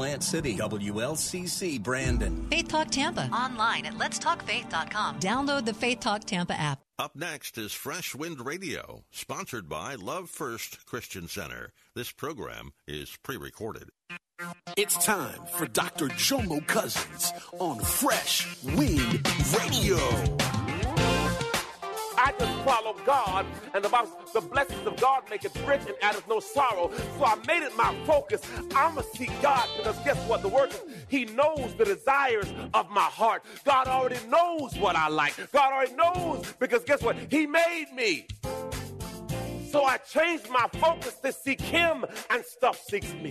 Plant City, WLCC, Brandon. Faith Talk Tampa. Online at letstalkfaith.com. Download the Faith Talk Tampa app. Up next is Fresh Wind Radio, sponsored by Love First Christian Center. This program is pre recorded. It's time for Dr. Jomo Cousins on Fresh Wind Radio. Follow God, and the the blessings of God make it rich and addeth no sorrow. So I made it my focus. I'ma seek God because guess what? The word He knows the desires of my heart. God already knows what I like. God already knows because guess what? He made me. So I changed my focus to seek Him, and stuff seeks me.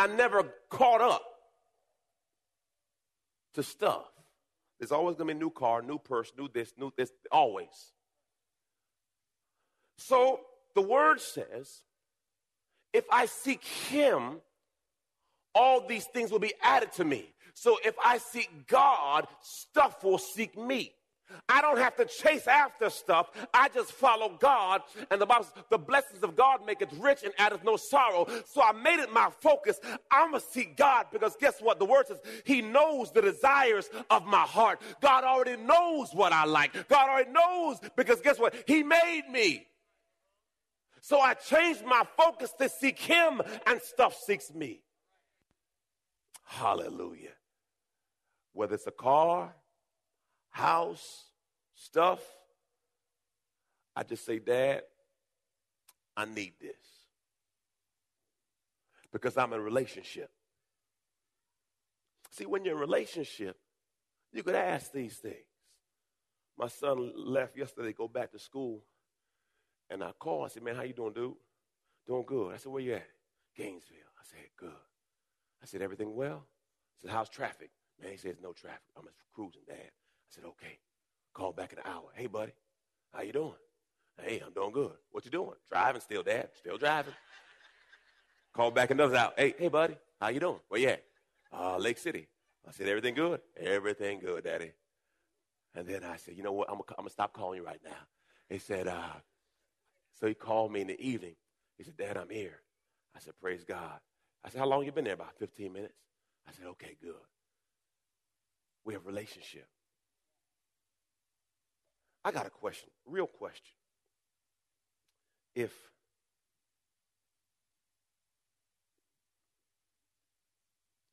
I never caught up to stuff. There's always going to be new car, new purse, new this, new this, always. So the word says, if I seek him, all these things will be added to me. So if I seek God, stuff will seek me. I don't have to chase after stuff. I just follow God. And the Bible says, the blessings of God make it rich and addeth no sorrow. So I made it my focus. I'm going to seek God because guess what? The word says he knows the desires of my heart. God already knows what I like. God already knows because guess what? He made me. So I changed my focus to seek him and stuff seeks me. Hallelujah. Whether it's a car, house, stuff, I just say, Dad, I need this. Because I'm in a relationship. See, when you're in relationship, you could ask these things. My son left yesterday, go back to school, and I called. I said, Man, how you doing, dude? Doing good. I said, Where you at? Gainesville. I said, Good. I said, Everything well? I said, How's traffic? Man, he says, No traffic. I'm just cruising, Dad. I said, okay. Call back in an hour. Hey, buddy, how you doing? Hey, I'm doing good. What you doing? Driving still, Dad. Still driving. Call back another hour. Hey, hey, buddy, how you doing? Where you at? Uh, Lake City. I said, everything good? Everything good, Daddy. And then I said, you know what? I'm going to stop calling you right now. He said, uh, so he called me in the evening. He said, Dad, I'm here. I said, praise God. I said, how long you been there? About 15 minutes. I said, okay, good. We have a relationship. I got a question, real question. If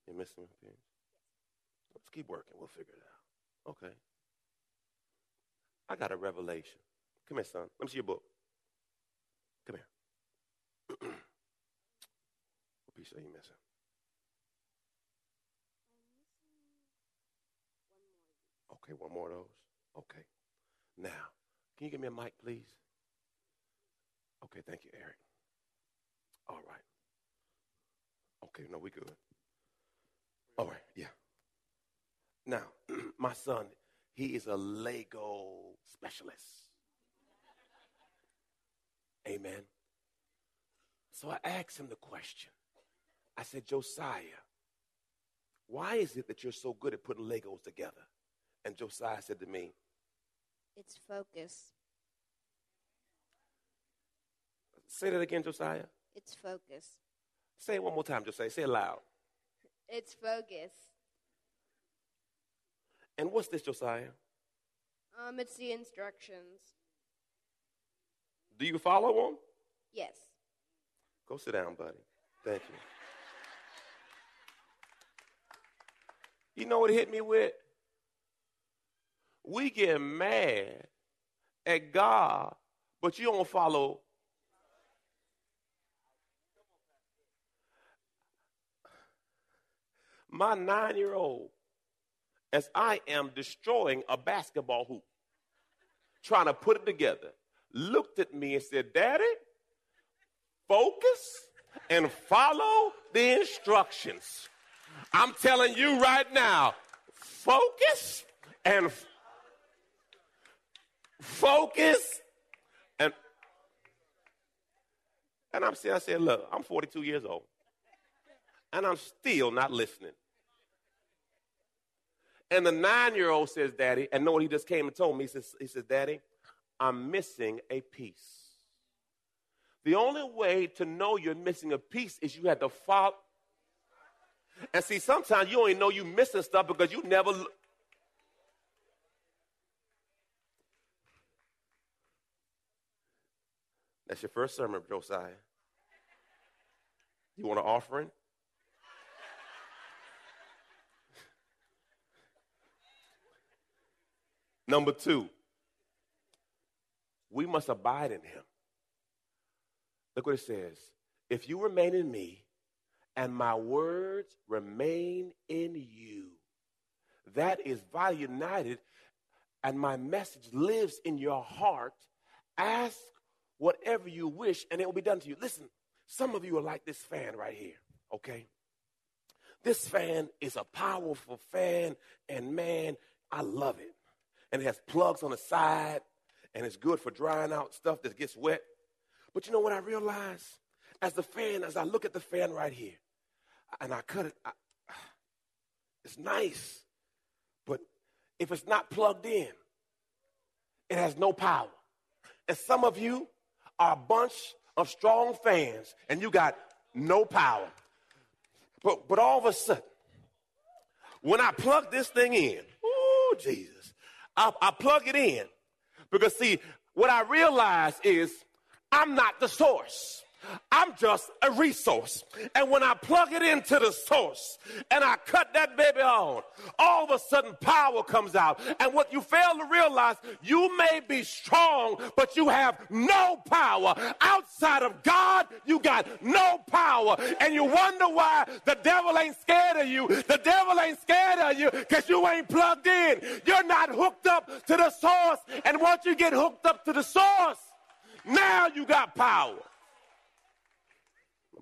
you're missing things, let's keep working. We'll figure it out. Okay. I got a revelation. Come here, son. Let me see your book. Come here. what piece are you missing? Okay, one more of those. Okay. Now, can you give me a mic, please? Okay, thank you, Eric. All right. Okay, no, we good. All right, yeah. Now, my son, he is a Lego specialist. Amen. So I asked him the question. I said, Josiah, why is it that you're so good at putting Legos together? And Josiah said to me, It's focus. Say that again, Josiah. It's focus. Say it one more time, Josiah. Say it loud. It's focus. And what's this, Josiah? Um, it's the instructions. Do you follow them? Yes. Go sit down, buddy. Thank you. You know what it hit me with? We get mad at God, but you don't follow. My nine year old, as I am destroying a basketball hoop, trying to put it together, looked at me and said, Daddy, focus and follow the instructions. I'm telling you right now, focus and focus and and I'm saying, I said, look, I'm 42 years old, and I'm still not listening. And the nine-year-old says, Daddy, and know what he just came and told me? He says, he says, Daddy, I'm missing a piece. The only way to know you're missing a piece is you had to follow. And see, sometimes you only know you're missing stuff because you never. That's your first sermon, Josiah. You want an offering? Number two, we must abide in him. Look what it says. If you remain in me and my words remain in you, that is vitally united, and my message lives in your heart. Ask whatever you wish, and it will be done to you. Listen, some of you are like this fan right here, okay? This fan is a powerful fan, and man, I love it. And it has plugs on the side, and it's good for drying out stuff that gets wet. But you know what I realize? As the fan, as I look at the fan right here, and I cut it, I, it's nice. But if it's not plugged in, it has no power. And some of you are a bunch of strong fans, and you got no power. But, but all of a sudden, when I plug this thing in, oh, Jesus, I, I plug it in. Because, see, what I realize is I'm not the source. I'm just a resource. And when I plug it into the source and I cut that baby on, all of a sudden power comes out. And what you fail to realize, you may be strong, but you have no power. Outside of God, you got no power. And you wonder why the devil ain't scared of you. The devil ain't scared of you because you ain't plugged in. You're not hooked up to the source. And once you get hooked up to the source, now you got power.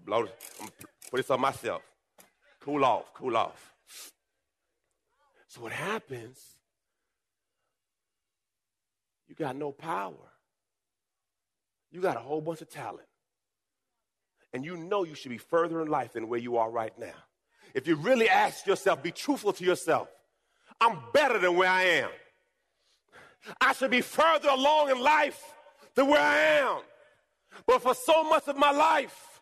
Blow, I'm put this on myself. Cool off, cool off. So what happens? You got no power. You got a whole bunch of talent. And you know you should be further in life than where you are right now. If you really ask yourself, be truthful to yourself. I'm better than where I am. I should be further along in life than where I am. But for so much of my life,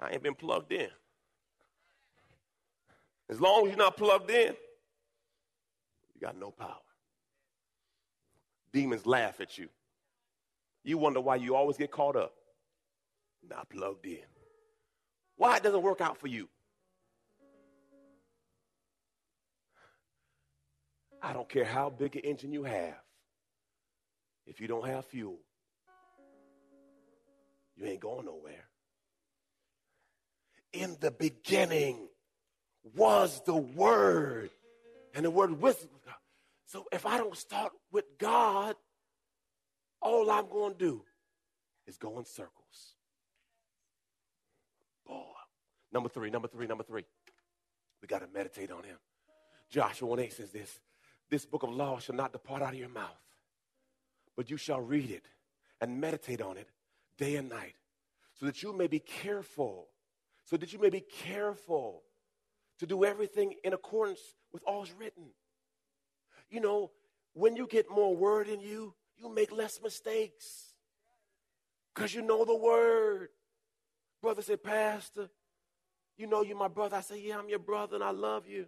I ain't been plugged in. As long as you're not plugged in, you got no power. Demons laugh at you. You wonder why you always get caught up. Not plugged in. Why it doesn't work out for you. I don't care how big an engine you have. If you don't have fuel, you ain't going nowhere. In the beginning was the Word, and the Word with God. So if I don't start with God, all I'm going to do is go in circles. Boy. Number three, number three, number three. We got to meditate on Him. Joshua 1 8 says this This book of law shall not depart out of your mouth, but you shall read it and meditate on it day and night, so that you may be careful, so that you may be careful to do everything in accordance with all's written. You know, when you get more word in you, you make less mistakes because you know the word. Brother said, Pastor, you know you're my brother. I say, Yeah, I'm your brother and I love you.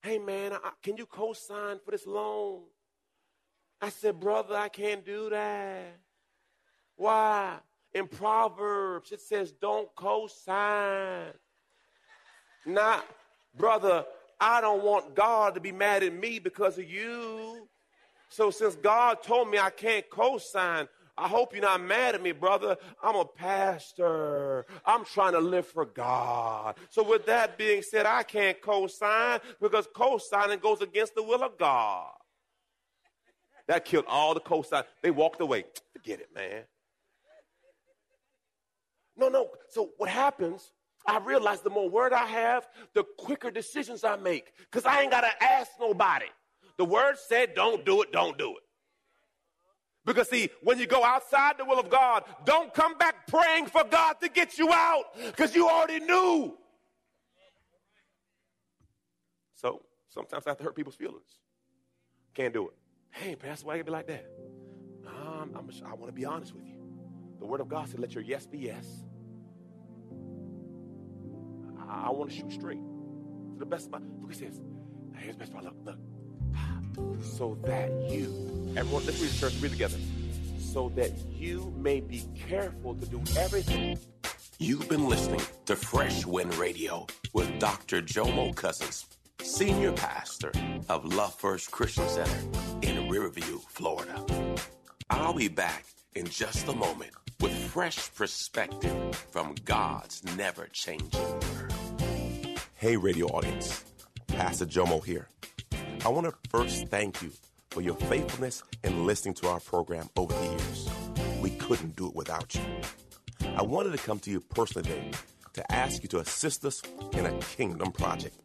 Hey, man, I, can you co sign for this loan? I said, Brother, I can't do that. Why? In Proverbs, it says, Don't co sign. Not, brother, I don't want God to be mad at me because of you. So since God told me I can't co-sign, I hope you're not mad at me, brother. I'm a pastor. I'm trying to live for God. So with that being said, I can't co-sign because co-signing goes against the will of God. That killed all the co-sign. They walked away. Forget it, man. No, no. So what happens, I realize the more word I have, the quicker decisions I make. Because I ain't got to ask nobody. The word said, don't do it, don't do it. Because see, when you go outside the will of God, don't come back praying for God to get you out because you already knew. So sometimes I have to hurt people's feelings. Can't do it. Hey, Pastor, why you be like that? Um, I'm, I want to be honest with you. The Word of God said, let your yes be yes. I, I want to shoot straight. To the best of my, look, he says, here's the best. Look, look. So that you, everyone, let's read the church, read together. So that you may be careful to do everything. You've been listening to Fresh Wind Radio with Dr. Jomo Cousins, Senior Pastor of Love First Christian Center in Riverview, Florida. I'll be back in just a moment with fresh perspective from God's never changing word. Hey, radio audience. Pastor Jomo here. I want to first thank you for your faithfulness in listening to our program over the years. We couldn't do it without you. I wanted to come to you personally today to ask you to assist us in a kingdom project.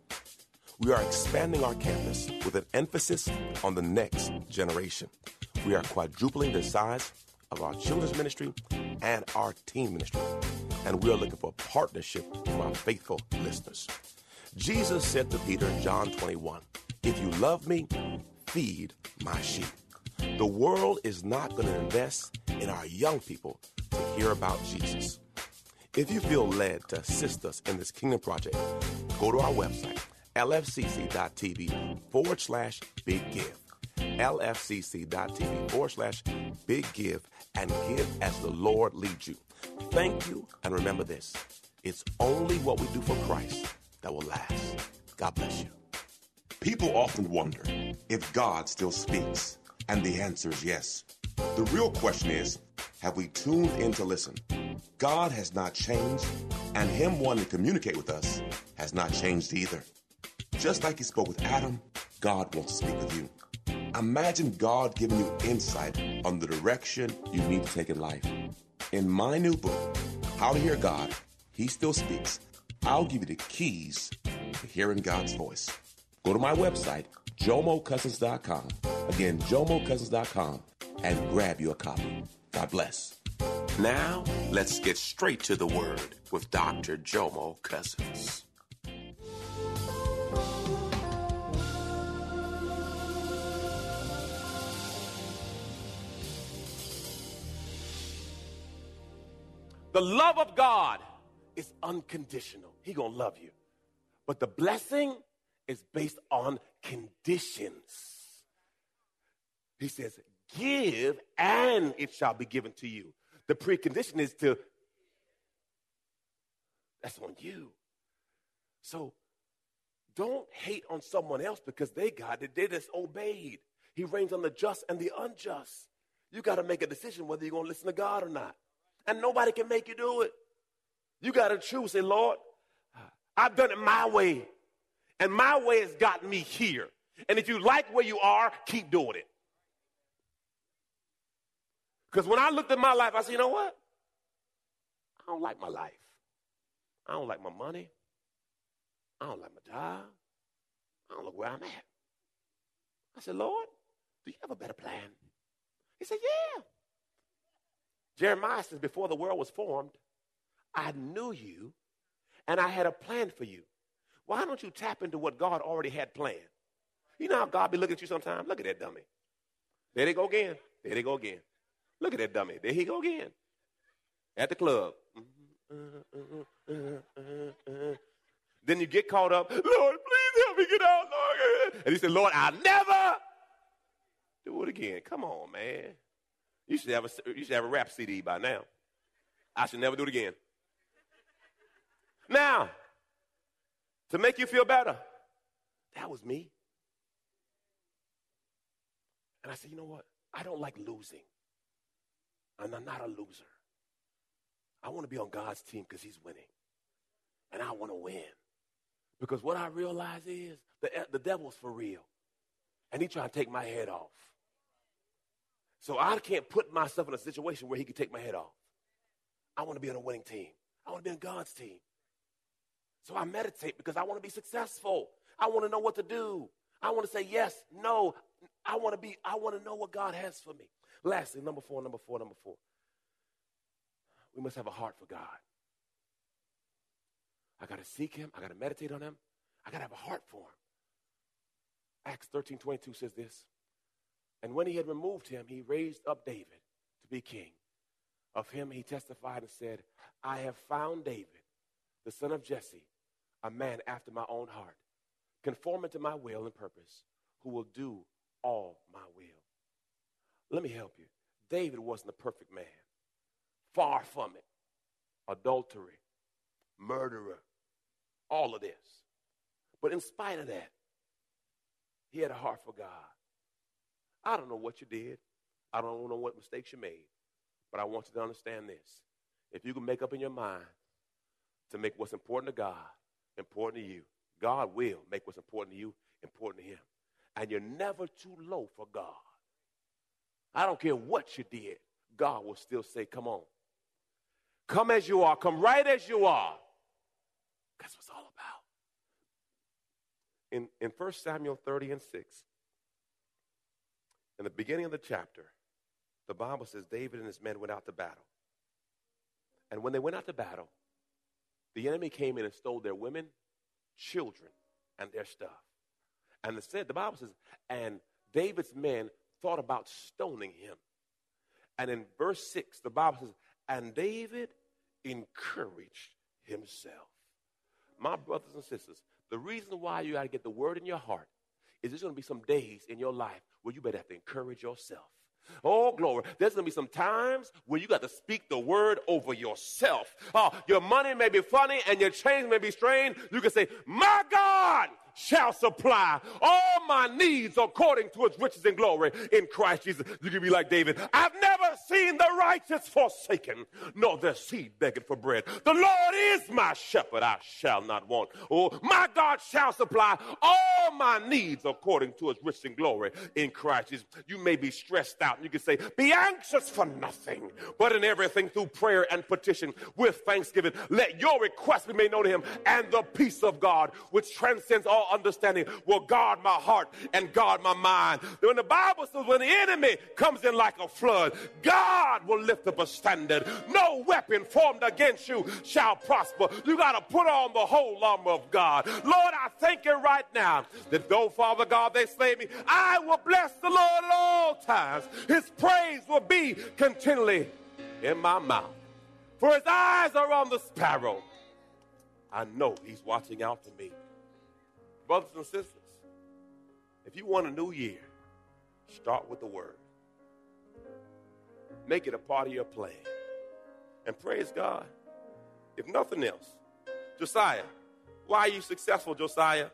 We are expanding our campus with an emphasis on the next generation. We are quadrupling the size of our children's ministry and our teen ministry, and we are looking for partnership from our faithful listeners. Jesus said to Peter in John 21, If you love me, feed my sheep. The world is not going to invest in our young people to hear about Jesus. If you feel led to assist us in this kingdom project, go to our website, lfcc.tv forward slash big give. lfcc.tv forward slash big give and give as the Lord leads you. Thank you, and remember this it's only what we do for Christ that will last. God bless you. People often wonder if God still speaks, and the answer is yes. The real question is have we tuned in to listen? God has not changed, and Him wanting to communicate with us has not changed either. Just like He spoke with Adam, God wants to speak with you. Imagine God giving you insight on the direction you need to take in life. In my new book, How to Hear God, He Still Speaks, I'll give you the keys to hearing God's voice. Go to my website, jomocousins.com. Again, jomocousins.com and grab your copy. God bless. Now, let's get straight to the word with Dr. Jomo Cousins. The love of God is unconditional. He gonna love you. But the blessing is based on conditions. He says, give and it shall be given to you. The precondition is to, that's on you. So don't hate on someone else because they got it. They just obeyed. He rains on the just and the unjust. You got to make a decision whether you're going to listen to God or not. And nobody can make you do it. You got to choose. Say, Lord, I've done it my way. And my way has gotten me here. And if you like where you are, keep doing it. Because when I looked at my life, I said, you know what? I don't like my life. I don't like my money. I don't like my job. I don't look where I'm at. I said, Lord, do you have a better plan? He said, yeah. Jeremiah says, before the world was formed, I knew you and I had a plan for you. Why don't you tap into what God already had planned? You know how God be looking at you sometimes? Look at that dummy. There they go again. There they go again. Look at that dummy. There he go again. At the club. Then you get caught up. Lord, please help me get out, Lord. And he said, Lord, I'll never do it again. Come on, man. You should have a, you should have a rap CD by now. I should never do it again. Now, to make you feel better, that was me. And I said, you know what? I don't like losing. And I'm not a loser. I want to be on God's team because he's winning. And I want to win. Because what I realize is the, the devil's for real. And he trying to take my head off. So I can't put myself in a situation where he could take my head off. I want to be on a winning team. I want to be on God's team. So I meditate because I want to be successful. I want to know what to do. I want to say yes, no. I want to be, I want to know what God has for me. Lastly, number four, number four, number four. We must have a heart for God. I got to seek him. I got to meditate on him. I got to have a heart for him. Acts 13 22 says this. And when he had removed him, he raised up David to be king. Of him he testified and said, I have found David, the son of Jesse, a man after my own heart, conforming to my will and purpose, who will do all my will. Let me help you. David wasn't a perfect man. Far from it. Adultery, murderer, all of this. But in spite of that, he had a heart for God. I don't know what you did. I don't know what mistakes you made. But I want you to understand this. If you can make up in your mind to make what's important to God important to you, God will make what's important to you important to Him. And you're never too low for God. I don't care what you did, God will still say, Come on. Come as you are, come right as you are. That's what it's all about. In, in 1 Samuel 30 and 6, in the beginning of the chapter, the Bible says David and his men went out to battle. And when they went out to battle, the enemy came in and stole their women, children, and their stuff. And it said, the Bible says, and David's men thought about stoning him. And in verse 6, the Bible says, and David encouraged himself. My brothers and sisters, the reason why you got to get the word in your heart is there's going to be some days in your life where you better have to encourage yourself. Oh, glory. There's going to be some times where you got to speak the word over yourself. Oh, your money may be funny and your change may be strange. You can say, My God shall supply all my needs according to his riches and glory in Christ Jesus. You can be like David. I've never seen the righteous forsaken, nor their seed begging for bread. The Lord is my shepherd, I shall not want. Oh, my God shall supply all my needs according to his riches and glory in Christ Jesus. You may be stressed out, and you can say, Be anxious for nothing, but in everything through prayer and petition with thanksgiving. Let your request be made known to him, and the peace of God, which transcends all understanding will guard my heart and guard my mind. When the Bible says when the enemy comes in like a flood, God will lift up a standard. No weapon formed against you shall prosper. You got to put on the whole armor of God. Lord, I thank you right now that though, Father God, they slay me, I will bless the Lord at all times. His praise will be continually in my mouth. For his eyes are on the sparrow. I know he's watching out for me. Brothers and sisters, if you want a new year, start with the word. Make it a part of your plan. And praise God. If nothing else, Josiah, why are you successful, Josiah?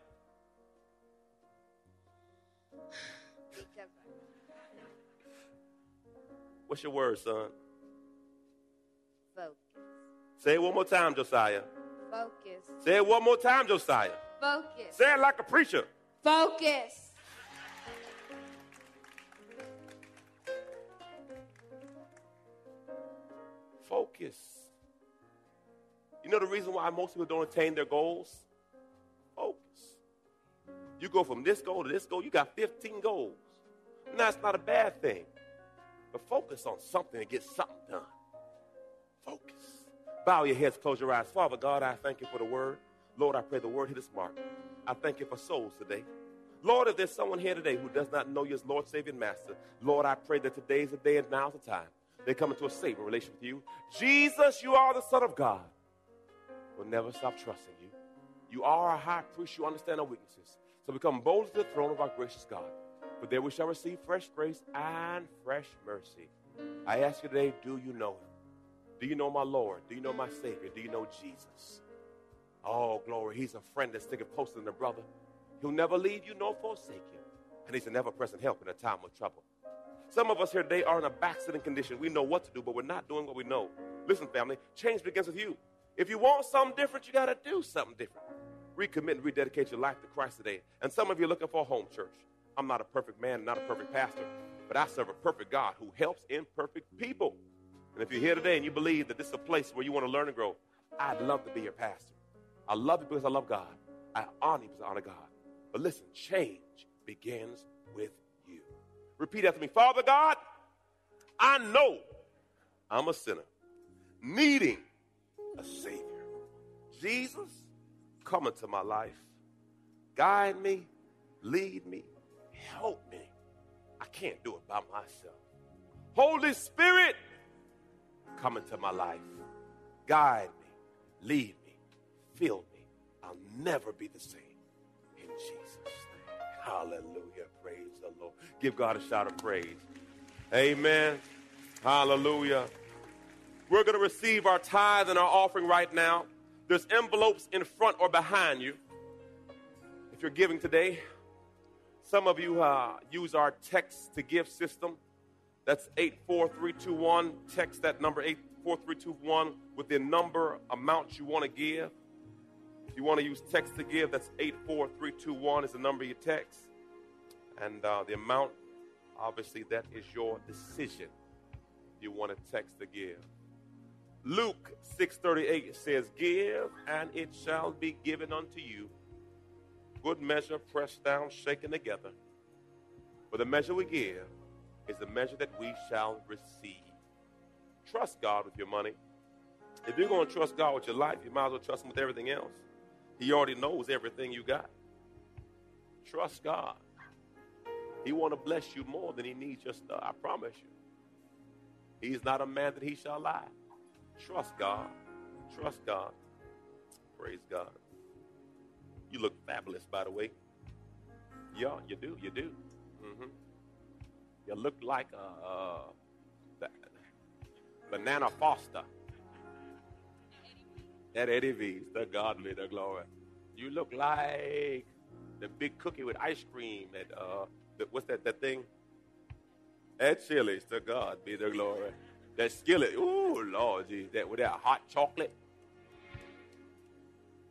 What's your word, son? Focus. Say it one more time, Josiah. Focus. Say it one more time, Josiah. Focus. Say it like a preacher. Focus. Focus. You know the reason why most people don't attain their goals? Focus. You go from this goal to this goal, you got 15 goals. And that's not a bad thing. But focus on something and get something done. Focus. Bow your heads, close your eyes. Father God, I thank you for the word. Lord, I pray the word hit its mark. I thank you for souls today. Lord, if there's someone here today who does not know you as Lord, Savior, and Master, Lord, I pray that today is the day and now's the time. They come into a saving relationship with you. Jesus, you are the Son of God. We'll never stop trusting you. You are our high priest. You understand our weaknesses. So we come boldly to the throne of our gracious God. For there we shall receive fresh grace and fresh mercy. I ask you today, do you know him? Do you know my Lord? Do you know my Savior? Do you know Jesus? Oh, glory. He's a friend that's sticking closer than a brother. He'll never leave you nor forsake you. And he's an ever present help in a time of trouble. Some of us here today are in a backsliding condition. We know what to do, but we're not doing what we know. Listen, family, change begins with you. If you want something different, you got to do something different. Recommit and rededicate your life to Christ today. And some of you are looking for a home church. I'm not a perfect man, not a perfect pastor, but I serve a perfect God who helps imperfect people. And if you're here today and you believe that this is a place where you want to learn and grow, I'd love to be your pastor. I love you because I love God. I honor you because I honor God. But listen, change begins with you. Repeat after me Father God, I know I'm a sinner, needing a Savior. Jesus, come into my life. Guide me, lead me, help me. I can't do it by myself. Holy Spirit, come into my life. Guide me, lead me, fill me. I'll never be the same. In Jesus' name. Hallelujah. Praise the Lord. Give God a shout of praise. Amen. Hallelujah. We're going to receive our tithe and our offering right now. There's envelopes in front or behind you. If you're giving today, some of you uh, use our text to give system. That's 84321. Text that number 84321 with the number amount you want to give. If you want to use text to give, that's 84321 is the number you text. And uh, the amount, obviously, that is your decision. If you want to text to give. Luke 6:38 says, "Give, and it shall be given unto you. Good measure, pressed down, shaken together. For the measure we give is the measure that we shall receive." Trust God with your money. If you're going to trust God with your life, you might as well trust Him with everything else. He already knows everything you got. Trust God. He want to bless you more than He needs your stuff. I promise you. He's not a man that He shall lie. Trust God. Trust God. Praise God. You look fabulous, by the way. Yeah, you do. You do. Mm-hmm. You look like a, uh, banana Foster. That Eddie V's, the God be the glory. You look like the big cookie with ice cream at uh, the, what's that that thing? At Chili's, to God be the glory. That skillet, ooh, Lord, geez, that with that hot chocolate.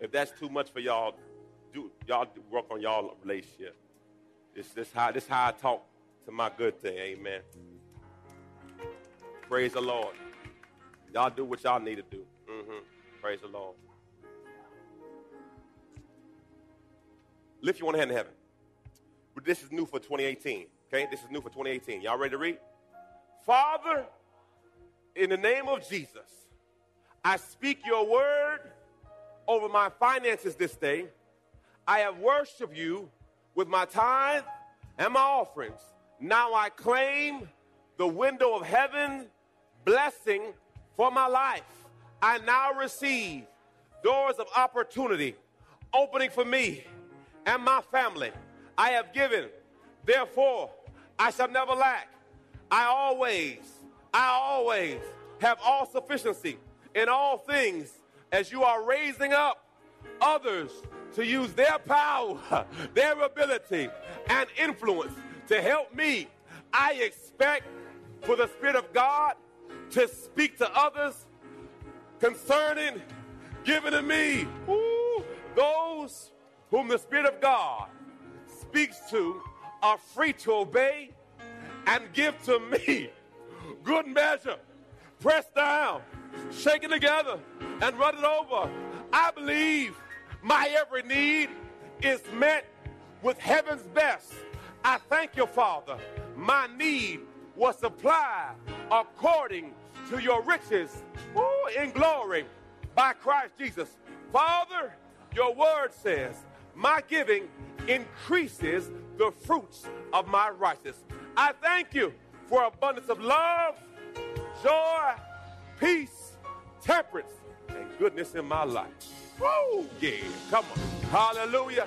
If that's too much for y'all, do y'all work on y'all relationship. This this how this how I talk to my good thing, amen. Praise the Lord. Y'all do what y'all need to do. Mm-hmm. Praise the Lord. Lift your one hand to heaven. But this is new for 2018. Okay, this is new for 2018. Y'all ready to read? Father, in the name of Jesus, I speak your word over my finances this day. I have worshiped you with my tithe and my offerings. Now I claim the window of heaven blessing for my life. I now receive doors of opportunity opening for me and my family. I have given, therefore, I shall never lack. I always, I always have all sufficiency in all things as you are raising up others to use their power, their ability, and influence to help me. I expect for the Spirit of God to speak to others concerning giving to me. Ooh, those whom the Spirit of God speaks to are free to obey and give to me good measure, pressed down, shaken together, and run it over. I believe my every need is met with heaven's best. I thank you, Father. My need was supplied according to your riches ooh, in glory by Christ Jesus. Father, your word says, my giving increases the fruits of my righteousness. I thank you for abundance of love, joy, peace, temperance, and goodness in my life. Woo! Yeah, come on. Hallelujah.